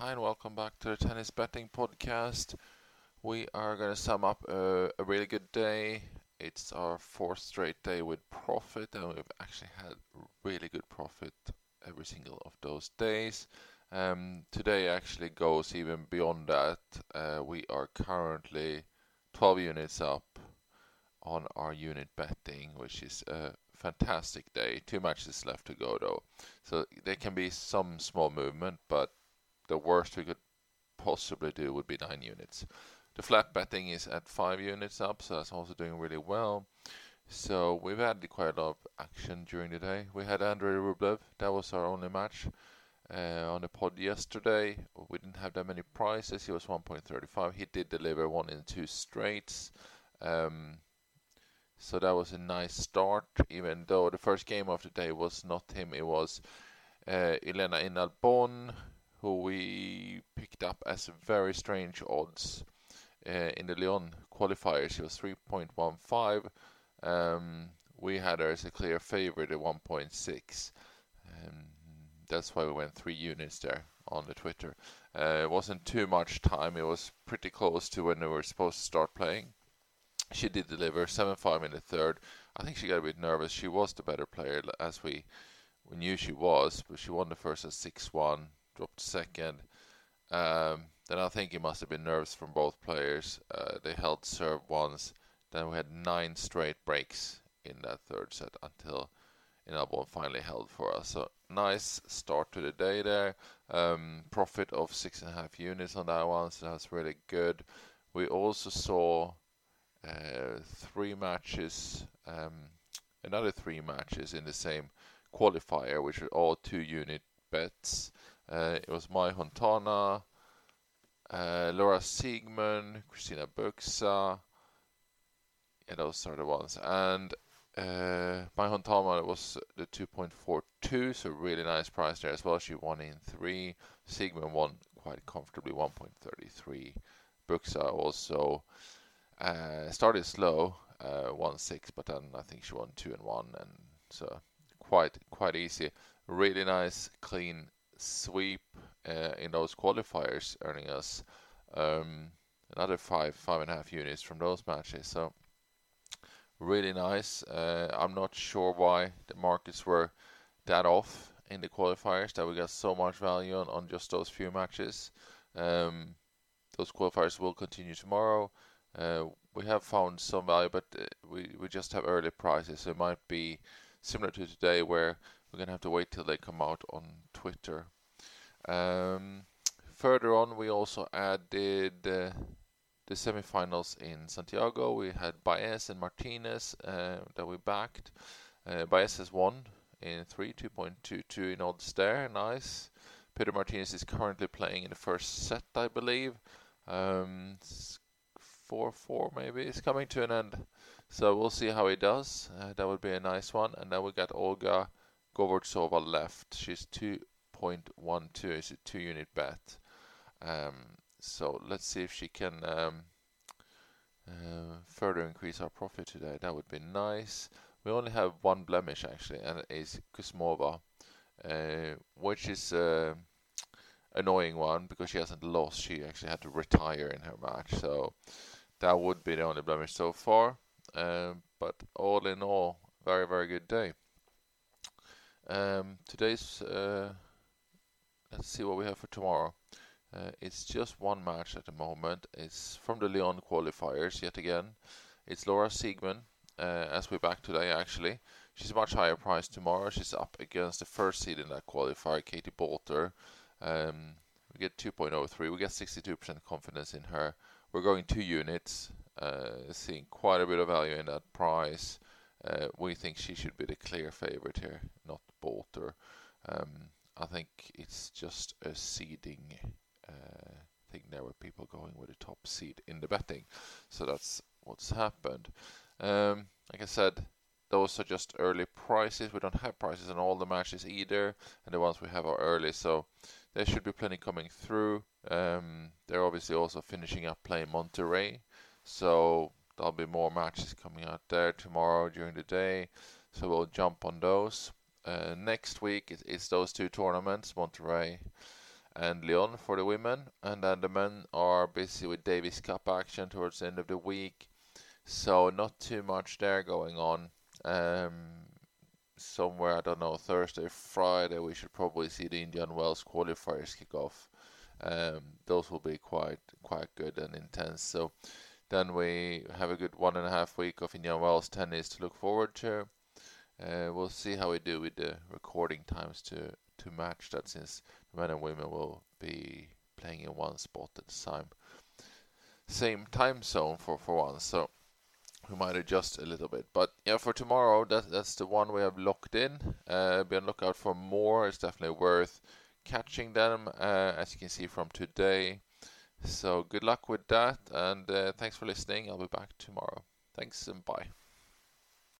Hi, and welcome back to the Tennis Betting Podcast. We are going to sum up a, a, really good day. It's our fourth straight day with profit, and we've actually had really good profit every single of those days. Um, today actually goes even beyond that. Uh, we are currently 12 units up on our unit betting, which is a fantastic day. Two matches left to go though, so there can be some small movement, but the worst we could possibly do would be 9 units. The flat betting is at 5 units up, so that's also doing really well. So we've had quite a lot of action during the day. We had Andrei Rublev, that was our only match uh, on the pod yesterday. We didn't have that many prices, he was 1.35. He did deliver one in two straights. Um, so that was a nice start, even though the first game of the day was not him, it was uh, Ylena In-Albon, who we picked up as very strange odds uh, in the Lyon qualifier. She was 3.15. Um, we had her as a clear favorite at 1.6. Um, that's why we went three units there on the Twitter. Uh, it wasn't too much time. It was pretty close to when we were supposed to start playing. She did deliver 7-5 in the third. I think she got a bit nervous. She was the better player, as we we knew she was, but she won the first at 6-1 dropped second. Um, then I think it must have been nerves from both players. Uh, they held serve once. Then we had nine straight breaks in that third set until In-Albon finally held for us. So nice start to the day there. Um, profit of six and a half units on that one, so that's really good. We also saw uh, three matches, um, another three matches in the same qualifier, which are all two unit bets. Uh, it was Mai Hontama, uh, Laura Siegemund, Cristina Bucsa. Yeah, those are the ones. And uh, Mai Hontama was the 2.42, so really nice price there as well. She won in three. Siegemund won quite comfortably, 1.33. Bucsa also uh, started slow, uh, 1-6, but then I think she won 2 and 1, and so quite quite easy. Really nice, clean sweep uh, in those qualifiers, earning us um, another five, five and a half units from those matches. So really nice. Uh, I'm not sure why the markets were that off in the qualifiers that we got so much value on, on just those few matches. Um, those qualifiers will continue tomorrow. Uh, we have found some value, but uh, we, we just have early prices. So it might be similar to today where we're gonna have to wait till they come out on Twitter. Um, further on, we also added uh, the semifinals in Santiago. We had Baez and Martinez uh, that we backed. Uh, Baez has won in 3, 2.22 in odds there. Nice. Peter Martinez is currently playing in the first set, I believe. Um, 4-4 maybe. It's coming to an end. So we'll see how he does. Uh, that would be a nice one. And then we got Olga Govortsova left. She's 2.12. Is a two unit bet. Um, so let's see if she can um, uh, further increase our profit today. That would be nice. We only have one blemish actually, and it is Kuzmova, uh, which is uh, annoying one because she hasn't lost. She actually had to retire in her match, so that would be the only blemish so far. Um, but all in all, very very good day. Um, today's uh, let's see what we have for tomorrow. Uh, it's just one match at the moment. It's from the Lyon qualifiers yet again. It's Laura Siegemund, uh, as we're back today actually. She's much higher price tomorrow. She's up against the first seed in that qualifier, Katie Boulter. Um, we get 2.03. We get 62% confidence in her. We're going two units, uh, seeing quite a bit of value in that price. Uh, we think she should be the clear favorite here, not Boulter. Um, I think it's just a seeding uh, thing there where people going with a top seed in the betting. So that's what's happened. Um, like I said, those are just early prices. We don't have prices on all the matches either, and the ones we have are early, so there should be plenty coming through. Um, they're obviously also finishing up playing Monterrey, so there'll be more matches coming out there tomorrow during the day. So we'll jump on those. Uh, next week is, is, those two tournaments, Monterrey and Lyon for the women, and then the men are busy with Davis Cup action towards the end of the week. So not too much there going on. Um, somewhere I don't know Thursday, Friday we should probably see the Indian Wells qualifiers kick off. Um, those will be quite quite good and intense. So then we have a good one and a half week of Indian Wells tennis to look forward to. Uh, we'll see how we do with the recording times to to match that since men and women will be playing in one spot at the time. Same time zone for, for once, so we might adjust a little bit. But yeah, for tomorrow, that, that's the one we have locked in. Uh, be on lookout for more. It's definitely worth catching them, uh, as you can see from today. So good luck with that, and uh, thanks for listening. I'll be back tomorrow. Thanks and bye.